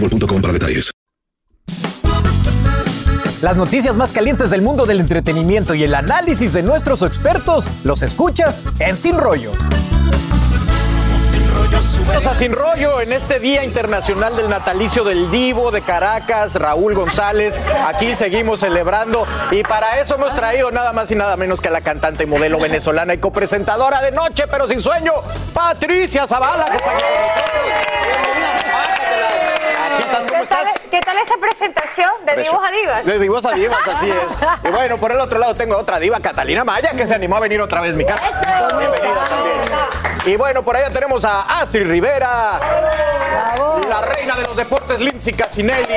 boostmobile.com para detalles. Las noticias más calientes del mundo del entretenimiento y el análisis de nuestros expertos los escuchas en Sin Rollo. A Sin Rollo en este Día Internacional del Natalicio del Divo de Caracas, Raúl González. Aquí seguimos celebrando y para eso hemos traído nada más y nada menos que a la cantante y modelo venezolana y copresentadora de Noche pero sin sueño, Patricia Zavala, que está con nosotros. ¿Cómo ¿Qué tal, estás? ¿Qué tal esa presentación de divos a divas? De divos a divas, así es. Y bueno, por el otro lado tengo a otra diva, Catalina Maya, que se animó a venir otra vez a mi casa. Bienvenida también. Y bueno, por allá tenemos a Astrid Rivera, la reina de los deportes, Lindsay Casinelli.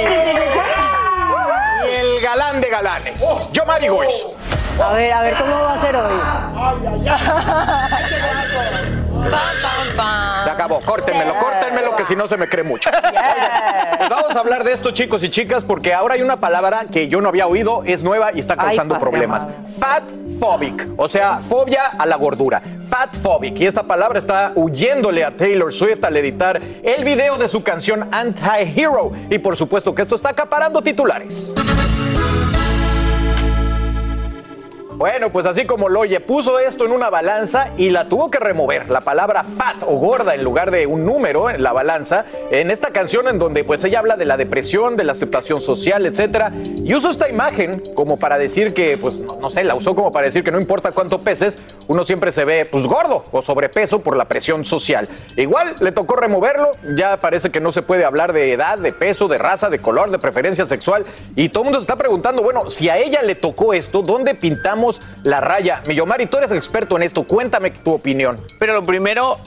Y el galán de galanes, Yo Mari Goizo. A ver, a ver cómo va a ser hoy. Se acabó, córtenmelo, córtenmelo, que si no se me cree mucho. Pues vamos a hablar de esto, chicos y chicas, porque ahora hay una palabra que yo no había oído, es nueva y está causando padre problemas. Fat phobic, o sea, fobia a la gordura. Fat phobic. Y esta palabra está huyéndole a Taylor Swift al editar el video de su canción Anti-Hero. Y por supuesto que esto está acaparando titulares. Bueno, pues así como lo oye, puso esto en una balanza y la tuvo que remover. La palabra fat o gorda en lugar de un número en la balanza. En esta canción en donde pues ella habla de la depresión, de la aceptación social, etcétera. Y usó esta imagen como para decir que, pues no, no sé, la usó como para decir que no importa cuánto peses, uno siempre se ve pues gordo o sobrepeso por la presión social. Igual le tocó removerlo, ya parece que no se puede hablar de edad, de peso, de raza, de color, de preferencia sexual. Y todo el mundo se está preguntando, bueno, si a ella le tocó esto, ¿dónde pintamos la raya? Millomari, tú eres experto en esto, cuéntame tu opinión. Pero lo primero,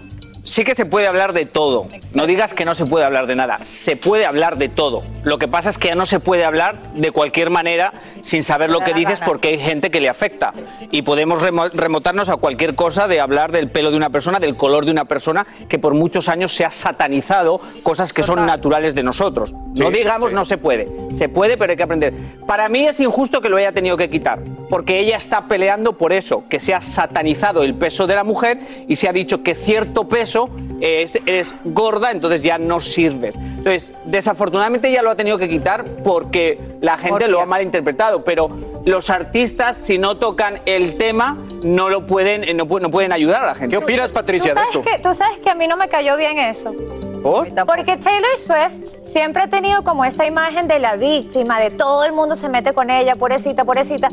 sí que se puede hablar de todo. No digas que no se puede hablar de nada. Se puede hablar de todo. Lo que pasa es que ya no se puede hablar de cualquier manera sin saber lo que dices porque hay gente que le afecta. Y podemos remo- remontarnos a cualquier cosa de hablar del pelo de una persona, del color de una persona, que por muchos años se ha satanizado cosas que son naturales de nosotros. no digamos no se puede. Se puede, pero hay que aprender. Para mí es injusto que lo haya tenido que quitar, porque ella está peleando por eso, que se ha satanizado el peso de la mujer y se ha dicho que cierto peso es, es gorda, entonces ya no sirves. Entonces, desafortunadamente ella lo ha tenido que quitar porque la gente lo ha malinterpretado, pero los artistas, si no tocan el tema, no lo pueden, eh, no, no pueden ayudar a la gente. ¿Qué opinas, Patricia, ¿Tú sabes, que, tú sabes que a mí no me cayó bien eso. ¿Por? Porque Taylor Swift siempre ha tenido como esa imagen de la víctima, de todo el mundo se mete con ella, pobrecita, pobrecita.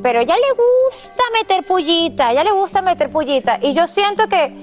Pero a ella le gusta meter pullita, a ella le gusta meter pullita. Y yo siento que,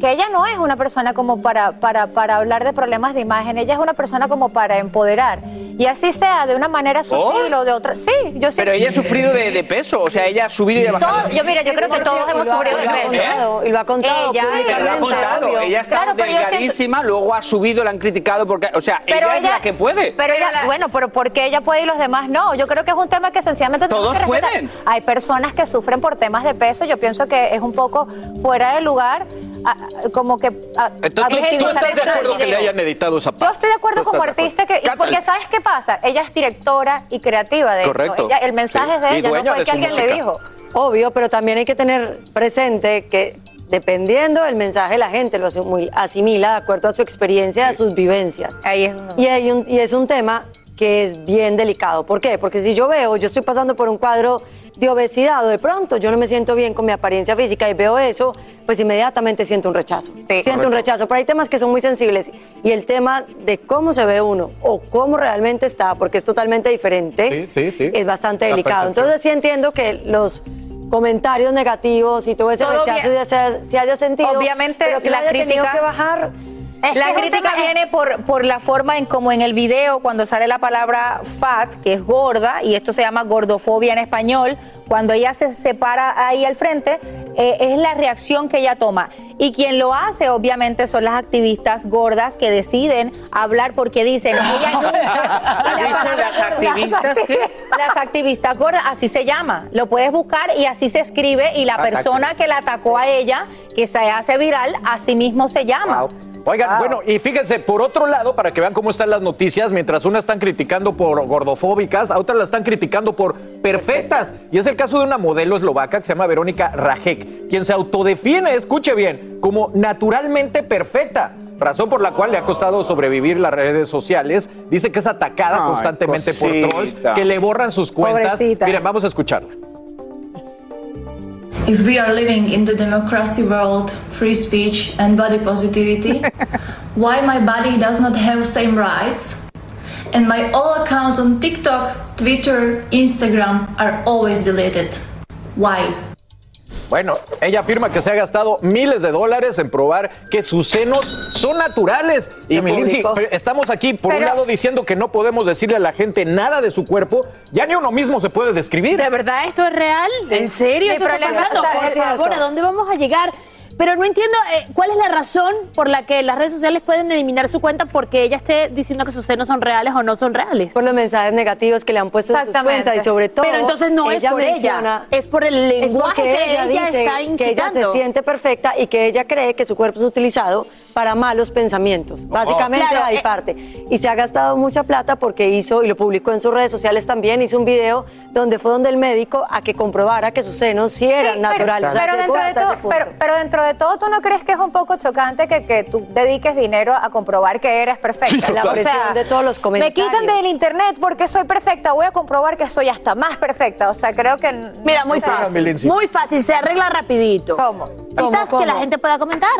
que ella no es una persona como para, para, para hablar de problemas de imagen, ella es una persona como para empoderar. Y así sea, de una manera sutil o de otra. Sí, yo siento. Pero ella ha sufrido de, de peso, o sea, ella ha subido y ha bajado. Todo- yo mira, yo creo que todos hemos sufrido de peso. Y lo ha contado. Ella, Ella lo ha contado, obvio. ella está Claro, pero yo siento- delgadísima, luego ha subido, la han criticado porque, o sea, ella, es la que puede. Pero ella, bueno, pero ¿por qué ella puede y los demás no? Yo creo que es un tema que sencillamente tenemos Todos que pueden. Hay personas que sufren por temas de peso, yo pienso que es un poco fuera de lugar a- como que a- Entonces, ¿tú- ¿tú, estás de acuerdo que le hayan editado esa Yo parte? estoy de acuerdo ¿Tú como artista que, porque ¿sabes qué pasa? Ella es directora y creativa de Correcto. esto. Ella- el mensaje Sí. es de ella, no fue que alguien le dijo. Obvio, pero también hay que tener presente que dependiendo del mensaje la gente lo asimil- asimila de acuerdo a su experiencia, a sus vivencias. Ahí es donde- Y, hay un- y es un tema que es bien delicado. ¿Por qué? Porque si yo veo, yo estoy pasando por un cuadro de obesidad o de pronto yo no me siento bien con mi apariencia física y veo eso, pues inmediatamente siento un rechazo. siento un rechazo. Pero hay temas que son muy sensibles y el tema de cómo se ve uno o cómo realmente está, porque es totalmente diferente, Sí, sí, sí. es bastante La delicado. percepción. Entonces sí entiendo que los comentarios negativos y todo ese Todo rechazo ya se, se haya sentido. Obviamente, pero que la haya tenido crítica- que bajar. La crítica tema- viene por, por la forma en como en el video, cuando sale la palabra fat, que es gorda, y esto se llama gordofobia en español, cuando ella se separa ahí al frente, eh, es la reacción que ella toma. Y quien lo hace, obviamente, son las activistas gordas que deciden hablar porque dicen, ella nunca... la dicho las activistas las, qué? las activistas gordas, así se llama. Lo puedes buscar y así se escribe, y la Ah, persona que la atacó a ella, que se hace viral, así mismo se llama. Oigan, bueno, y fíjense, por otro lado, para que vean cómo están las noticias, mientras unas están criticando por gordofóbicas, a otras las están criticando por perfectas. Y es el caso de una modelo eslovaca que se llama Verónica Rajek, quien se autodefine, escuche bien, como naturalmente perfecta. Razón por la cual le ha costado sobrevivir las redes sociales. Dice que es atacada Ay, constantemente por trolls, que le borran sus cuentas. Pobrecita. Miren, vamos a escucharla. If we are living in the democracy world, free speech and body positivity, why my body does not have same rights? And my all accounts on TikTok, Twitter, Instagram are always deleted. Why? Bueno, ella afirma que se ha gastado miles de dólares en probar que sus senos son naturales. Y Lo mi Lindsay, publicó. estamos aquí, por un lado, diciendo que no podemos decirle a la gente nada de su cuerpo, ya ni uno mismo se puede describir. ¿De verdad esto es real? ¿En serio esto está pasando? Por es favor. ¿a dónde vamos a llegar? Pero no entiendo eh, cuál es la razón por la que las redes sociales pueden eliminar su cuenta porque ella esté diciendo que sus senos son reales o no son reales. Por los mensajes negativos que le han puesto en sus Exactamente. cuentas y sobre todo. Pero entonces no es por menciona- ella, es por el lenguaje que ella, ella, dice está que ella se incitando. siente perfecta y que ella cree que su cuerpo es utilizado para malos pensamientos. Básicamente Claro, ahí eh. parte. Y se ha gastado mucha plata porque hizo, y lo publicó en sus redes sociales también, hizo un video donde fue donde el médico a que comprobara que sus senos sí eran Sí, pero- naturales. O sea, Pero, dentro de todo, ese punto. pero, pero dentro de todo, ¿tú no crees que es un poco chocante que, que tú dediques dinero a comprobar que eres perfecta? Sí. La presión de todos los Me comentarios. quitan del internet porque soy perfecta, voy a comprobar que soy hasta más perfecta. O sea, creo que... Mira, muy no fácil. Muy fácil, se arregla rapidito. ¿Cómo? Necesitas ¿Cómo, que la cómo? gente pueda comentar.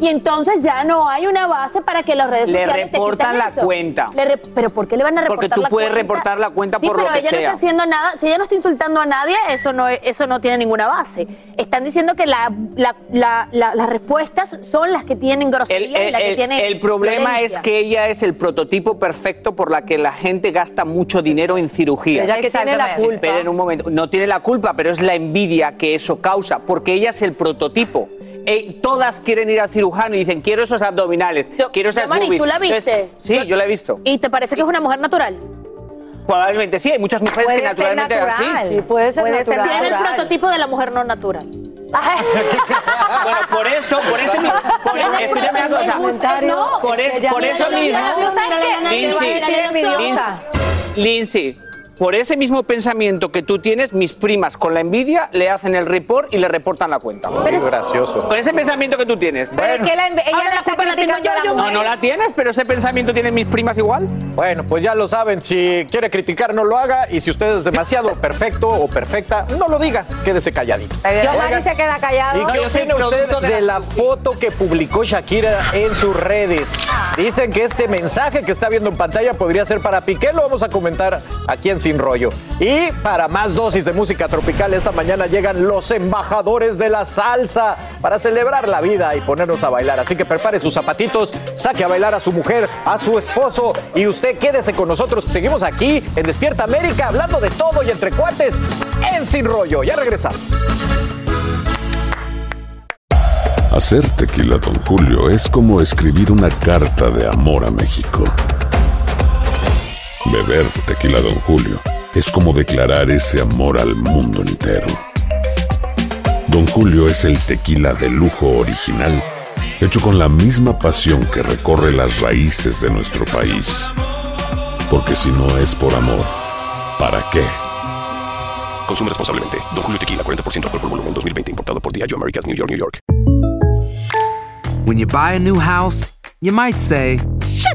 Y entonces ya no hay una base para que las redes Le sociales te reportan quiten la eso. cuenta. Le re- pero ¿por qué le van a reportar Porque tú la puedes cuenta? reportar la cuenta Sí, por pero lo que ella no sea. está haciendo nada. Si ella no está insultando a nadie, eso no, es- eso no tiene ninguna base. Están diciendo que la- la- la- la- las respuestas son las que tienen El, grosería y el- las que el- tienen el problema violencia. es que ella es el prototipo perfecto por la que la gente gasta mucho dinero en cirugía. Ella que tiene la culpa. Esperen un momento. No tiene la culpa, pero es la envidia que eso causa, porque ella es el prototipo. Eh, todas quieren ir al cirujano y dicen, quiero esos abdominales, Yo- quiero esas Yamari, boobies. ¿tú la viste? Entonces, sí, yo la he visto. ¿Y te parece que es una mujer natural? Probablemente sí, hay muchas mujeres Puede que ser naturalmente así. Sí, puede ser Puede natural. Tiene el prototipo de la mujer no natural. Bueno, por eso, por ese mismo. por- escúchame una cosa. comentario, No, Por, es por no eso mismo. Lindsay, Lindsay, por ese mismo pensamiento que tú tienes, mis primas con la envidia le hacen el report y le reportan la cuenta. Qué gracioso. Con ese pensamiento que tú tienes. Pero es que la, ella Ahora no la culpa la tengo la yo, yo No, no la tienes, pero ese pensamiento tienen mis primas igual. Bueno, pues ya lo saben, si quiere criticar no lo haga y si usted es demasiado perfecto o perfecta, no lo diga, quédese calladito. Giovanni se queda callado. ¿Y qué opina usted de de la foto que publicó Shakira en sus redes? Dicen que este mensaje que está viendo en pantalla podría ser para Piqué, lo vamos a comentar aquí en Sin Rollo. Y para más dosis de música tropical, esta mañana llegan los embajadores de la salsa para celebrar la vida y ponernos a bailar. Así que prepare sus zapatitos, saque a bailar a su mujer, a su esposo y usted quédese con nosotros seguimos aquí en Despierta América hablando de todo y entre cuates en Sin Rollo. Ya regresamos. Hacer tequila, Don Julio, es como escribir una carta de amor a México. Beber tequila, Don Julio, es como declarar ese amor al mundo entero. Don Julio es el tequila de lujo original, hecho con la misma pasión que recorre las raíces de nuestro país. Porque si no es por amor, ¿para qué? Consume responsablemente. Don Julio Tequila, 40% alcohol por volumen, 2020. Importado por Diageo Americas, New York, New York. When you buy a new house, you might say,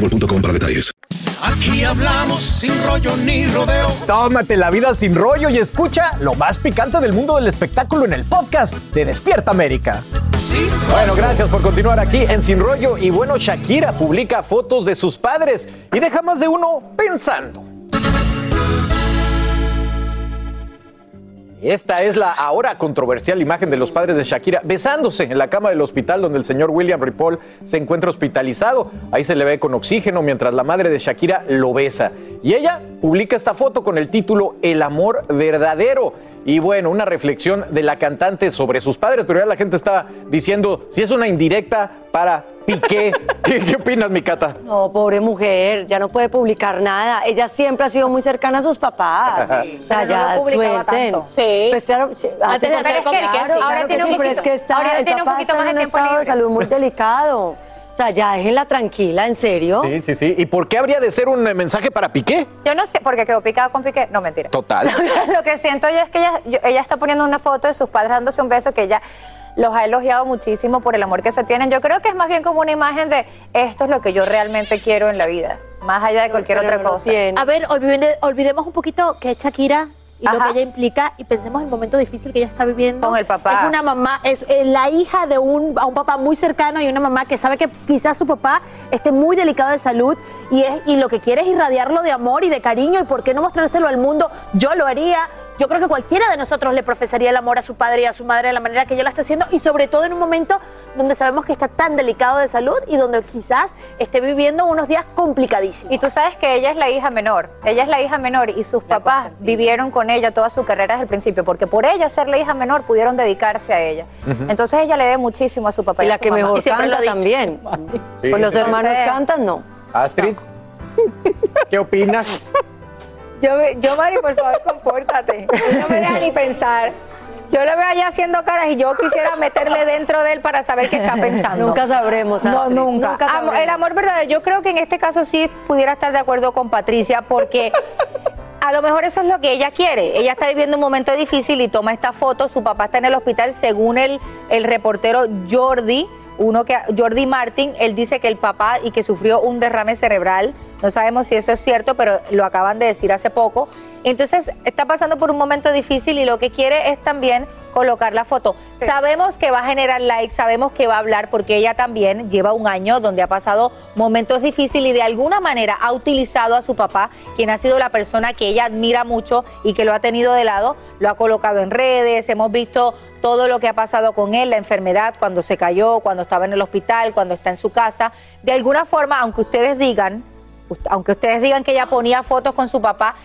boostmobile.com para detalles. Aquí hablamos sin rollo ni rodeo. Tómate la vida sin rollo y escucha lo más picante del mundo del espectáculo en el podcast de Despierta América. Bueno, gracias por continuar aquí en Sin Rollo. Y bueno, Shakira publica fotos de sus padres y deja más de uno pensando. Esta es la ahora controversial imagen de los padres de Shakira besándose en la cama del hospital donde el señor William Ripoll se encuentra hospitalizado. Ahí se le ve con oxígeno mientras la madre de Shakira lo besa. Y ella publica esta foto con el título El amor verdadero. Y bueno, una reflexión de la cantante sobre sus padres, pero ya la gente está diciendo si es una indirecta para Piqué. ¿Qué, qué opinas, mi Cata? No, pobre mujer, ya no puede publicar nada. Ella siempre ha sido muy cercana a sus papás. Sí. O sea, Pero no ya publicaba suelten. tanto. Sí. Pues claro, sí, hace falta- claro, claro Ahora que tiene un poquito- es que está, ahora tiene un poquito está más en de tiempo estado de libre. salud muy delicado. O sea, ya déjenla tranquila, ¿en serio? Sí, sí, sí. ¿Y por qué habría de ser un eh, mensaje para Piqué? Yo no sé, porque quedó picada con Piqué. No, mentira. Total. Lo que siento yo es que ella, yo- ella está poniendo una foto de sus padres dándose un beso que ella los ha elogiado muchísimo por el amor que se tienen. Yo creo que es más bien como una imagen de esto es lo que yo realmente quiero en la vida, más allá de cualquier Pero otra no cosa. A ver, olvide- olvidemos un poquito que es Shakira y lo que ella implica y pensemos en el momento difícil que ella está viviendo. Con el papá. Es una mamá, es la hija de un, a un papá muy cercano y una mamá que sabe que quizás su papá esté muy delicado de salud y, es, y lo que quiere es irradiarlo de amor y de cariño y por qué no mostrárselo al mundo. Yo lo haría. Yo creo que cualquiera de nosotros le profesaría el amor a su padre y a su madre de la manera que ella lo está haciendo y sobre todo en un momento donde sabemos que está tan delicado de salud y donde quizás esté viviendo unos días complicadísimos. Y tú sabes que ella es la hija menor. Ella es la hija menor y sus papás vivieron con ella toda su carrera desde el principio, porque por ella ser la hija menor pudieron dedicarse a ella. Entonces ella le debe muchísimo a su papá y, Y a la su que mamá. mejor lo canta también. Sí. Pues los hermanos Entonces- cantan, no. Astrid, ¿qué opinas? Yo, yo, Mari, por favor, compórtate. No me deja ni pensar. Yo lo veo allá haciendo caras y yo quisiera meterle dentro de él para saber qué está pensando. Nunca sabremos, No, Astrid, nunca. nunca Amo- sabremos. el amor verdadero. Yo creo que en este caso sí pudiera estar de acuerdo con Patricia porque a lo mejor eso es lo que ella quiere. Ella está viviendo un momento difícil y toma esta foto. Su papá está en el hospital, según el, el reportero Jordi. Uno que Jordi Martin, él dice que el papá y que sufrió un derrame cerebral. No sabemos si eso es cierto, pero lo acaban de decir hace poco. Entonces está pasando por un momento difícil y lo que quiere es también colocar la foto. Sabemos que va a generar likes, sabemos que va a hablar porque ella también lleva un año donde ha pasado momentos difíciles y de alguna manera ha utilizado a su papá, quien ha sido la persona que ella admira mucho y que lo ha tenido de lado, lo ha colocado en redes, hemos visto todo lo que ha pasado con él, la enfermedad, cuando se cayó, cuando estaba en el hospital, cuando está en su casa. De alguna forma, aunque ustedes digan, aunque ustedes digan que ella ponía fotos con su papá,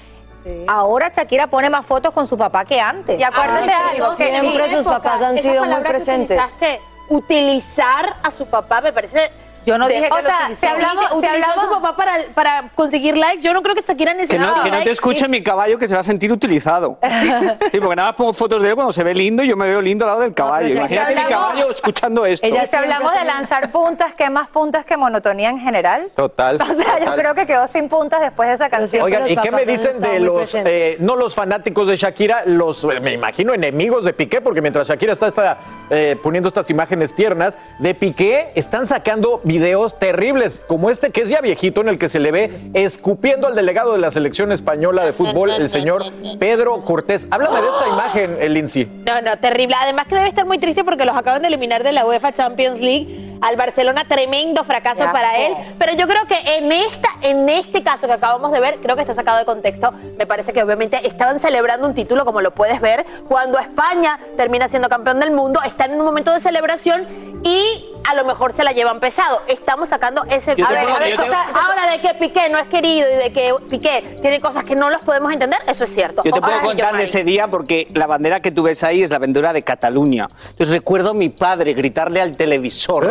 ahora Shakira pone más fotos con su papá que antes. Y acuérdate de Ah, algo, sí, que siempre sus época, papás han sido muy presentes. utilizaste, utilizar a su papá me parece Yo no de- dije que o lo sea, si hablamos, Si utilizó hablamos- a su papá para, para conseguir likes. Yo no creo que Shakira Que necesite no, que no te escuche mi caballo que se va a sentir utilizado. Sí, porque nada más pongo fotos de él cuando se ve lindo y yo me veo lindo al lado del caballo. Imagínate mi hablamos- caballo escuchando esto. Y si hablamos de lanzar puntas, ¿qué más puntas que monotonía en general? Total. O sea, yo creo que quedó sin puntas después de esa canción. Oigan, ¿y qué me dicen de los, eh, no los fanáticos de Shakira, los, eh, me imagino, enemigos de Piqué, porque mientras Shakira está, está, eh, poniendo estas imágenes tiernas de Piqué, están sacando videos terribles, como este que es ya viejito, en el que se le ve escupiendo al delegado de la selección española de fútbol, el señor Pedro Cortés. Háblame de esta imagen, el Lindsay. No, no, terrible. Además que debe estar muy triste porque los acaban de eliminar de la UEFA Champions League. Al Barcelona, tremendo fracaso Ya, para él. Pero yo creo que en esta, en este caso que acabamos de ver, creo que está sacado de contexto. Me parece que obviamente estaban celebrando un título, como lo puedes ver. Cuando España termina siendo campeón del mundo, están en un momento de celebración y a lo mejor se la llevan pesado. Estamos sacando ese Yo te A ver, puedo- a ver, yo te- o sea, ahora de que Piqué no es querido y de que Piqué tiene cosas que no los podemos entender, eso es cierto. Yo te puedo contar de ese día porque la bandera que tú ves ahí es la bandera de Cataluña. Entonces recuerdo a mi padre gritarle al televisor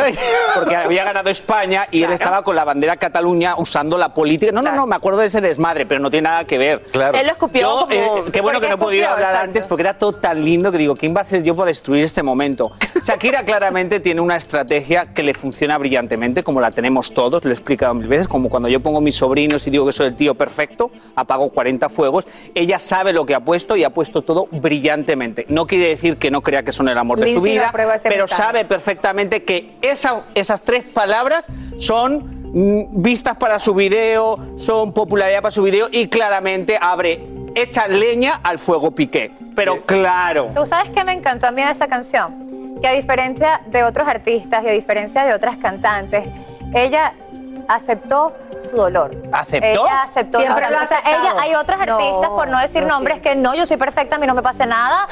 porque había ganado España y él estaba con la bandera Cataluña usando la política. No, no, no, me acuerdo de ese desmadre, pero no tiene nada que ver. Claro. Él lo escupió Yo, como- eh, qué bueno ¿Por que no he podido escupió? hablar Exacto. antes porque era todo tan lindo que digo, ¿quién va a ser yo para destruir este momento? Shakira claramente tiene una estrategia que le funciona brillantemente, como la tenemos todos, lo he explicado mil veces, como cuando yo pongo mis sobrinos y digo que soy el tío perfecto, apago 40 fuegos, ella sabe lo que ha puesto y ha puesto todo brillantemente. No quiere decir que no crea que son el amor de su vida, pero sabe perfectamente que esa- esas tres palabras son mm, vistas para su video, son popularidad para su video y claramente abre, echa leña al fuego piqué. Pero claro. ¿Tú sabes qué me encantó a mí de esa canción? Que a diferencia de otros artistas y a diferencia de otras cantantes, ella aceptó su dolor. ¿Aceptó? Ella aceptó. Siempre o lo sea, ella, hay otros No, artistas, por no decir no nombres, que no, yo soy perfecta, a mí no me pasa nada.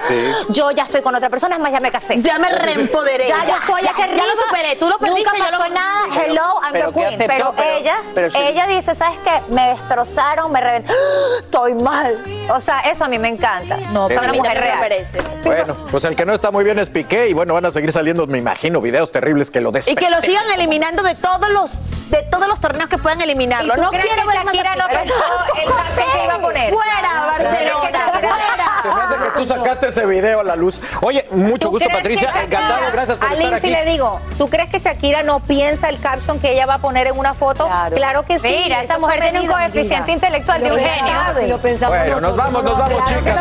Yo ya estoy con otra persona, es más, ya me casé. Ya me reempoderé. Ya, yo estoy Ya, aquí ya lo arriba. superé. Tú lo perdiste, Nunca lo- pasó nada. Hello, I'm Pero the ¿qué queen. aceptó? Pero, Pero- ella, pero sí. ella dice, ¿sabes qué? Me destrozaron, me reventaron. Estoy mal. O sea, eso a mí me encanta. No, Para una mí mujer real. merece. Bueno, pues el que no está muy bien es Piqué y bueno, van a seguir saliendo, me imagino, videos terribles que lo Y que lo sigan eliminando de todos los de todos los torneos que puedan ¿Y eliminarlo. No quiero que ver más Shakira a no Piqué. pensó el caption que iba a poner? Fuera, Barcelona, Se me fuera. hace que tú sacaste ese video a la luz. Oye, mucho ¿Tú gusto, Patricia. Encantado, gracias por a estar Lindsay aquí. le digo, ¿tú crees que Shakira no piensa el caption que ella va a poner en una foto? Claro. que sí. Mira, esa mujer tiene un coeficiente intelectual de un genio. Si lo pensamos Bueno, nos vamos, nos no, vamos, chicas.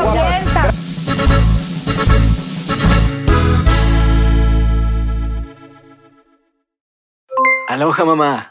Aloha mamá.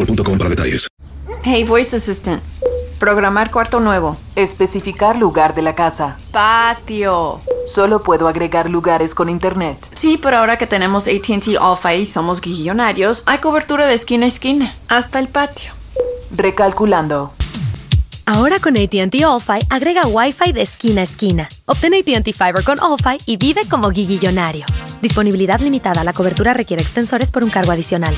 boostmobile.com para detalles. Hey, Voice Assistant. Programar cuarto nuevo. Especificar lugar de la casa. Patio. Solo puedo agregar lugares con internet. Sí, pero ahora que tenemos ATT Alpha y somos guillonarios, hay cobertura de esquina a esquina. Hasta el patio. Recalculando. Ahora con ATT All-Fi agrega Wi-Fi de esquina a esquina. Obtén ATT Fiber con All-Fi y vive como guiguillonario. Disponibilidad limitada. La cobertura requiere extensores por un cargo adicional.